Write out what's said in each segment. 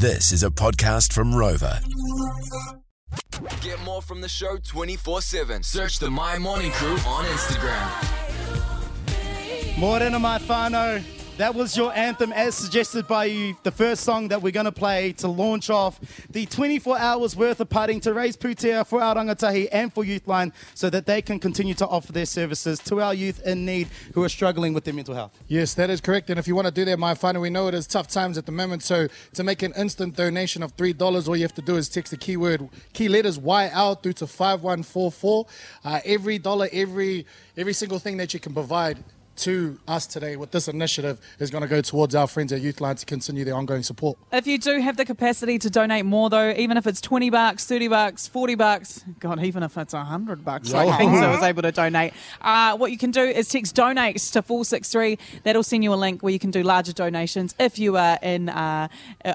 This is a podcast from Rover. Get more from the show 24 7. Search the Mai Morning Crew on Instagram. Morena mai whānau. That was your anthem as suggested by you, the first song that we're going to play to launch off the 24 hours worth of putting to raise putea for our rangatahi and for Youthline so that they can continue to offer their services to our youth in need who are struggling with their mental health. Yes, that is correct. And if you want to do that, my friend, we know it is tough times at the moment. So to make an instant donation of three dollars, all you have to do is text the keyword key letters YL through to five one four four. Uh, every dollar, every every single thing that you can provide to us today with this initiative is going to go towards our friends at Youthline to continue their ongoing support. If you do have the capacity to donate more, though, even if it's 20 bucks, 30 bucks, 40 bucks, God, even if it's 100 bucks, like Kingsley was able to donate, uh, what you can do is text donates to 463. That'll send you a link where you can do larger donations if you are in uh,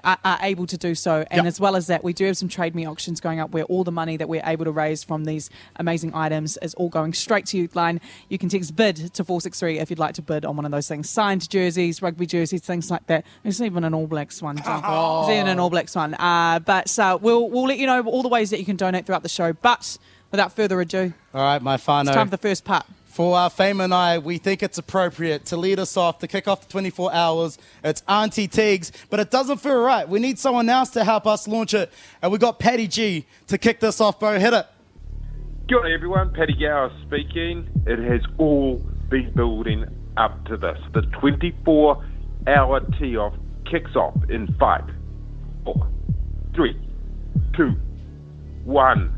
are, are able to do so. And Yep. as well as that, we do have some Trade Me auctions going up where all the money that we're able to raise from these amazing items is all going straight to Youthline. You can text bid to 463 if you'd like to bid on one of those things. Signed jerseys, rugby jerseys, things like that. There's even an All Blacks one. too. There's even an All Blacks one. Uh, but uh, we'll, we'll let you know all the ways that you can donate throughout the show. But without further ado, All right, my final. it's time for the first part. For our Fame and I, we think it's appropriate to lead us off to kick off the 24 hours. It's Auntie Tiggs, but it doesn't feel right. We need someone else to help us launch it. And we got Paddy G to kick this off, bro. Hit it. Good day, everyone. Paddy Gower speaking. It has all been building up to this. The 24 hour tee off kicks off in five, four, three, two, one.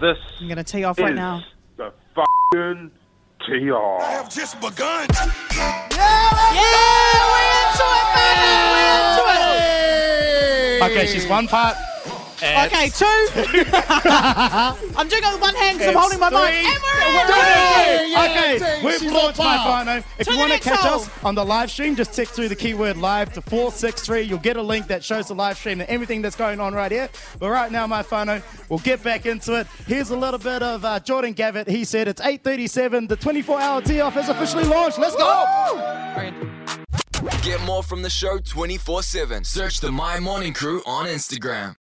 This I'm going to tee off is right now. the fucking tee off. I have Just begun. Okay, she's one part. And Okay, two. I'm doing it with one hand because I'm holding my mic. three. And we're in. Okay, we've launched my whānau. If To you want to catch hole. us on the live stream, just text through the keyword live to 463. You'll get a link that shows the live stream and everything that's going on right here. But right now, my whānau, we'll get back into it. Here's a little bit of uh, Jordan Gavitt. He said it's 8.37. The 24-hour tee-off has officially launched. Let's go! Get more from the show 24 7. Search the Mai Morning Crew on Instagram.